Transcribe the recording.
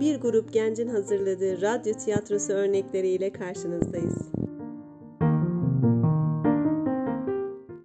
bir grup gencin hazırladığı radyo tiyatrosu örnekleriyle karşınızdayız.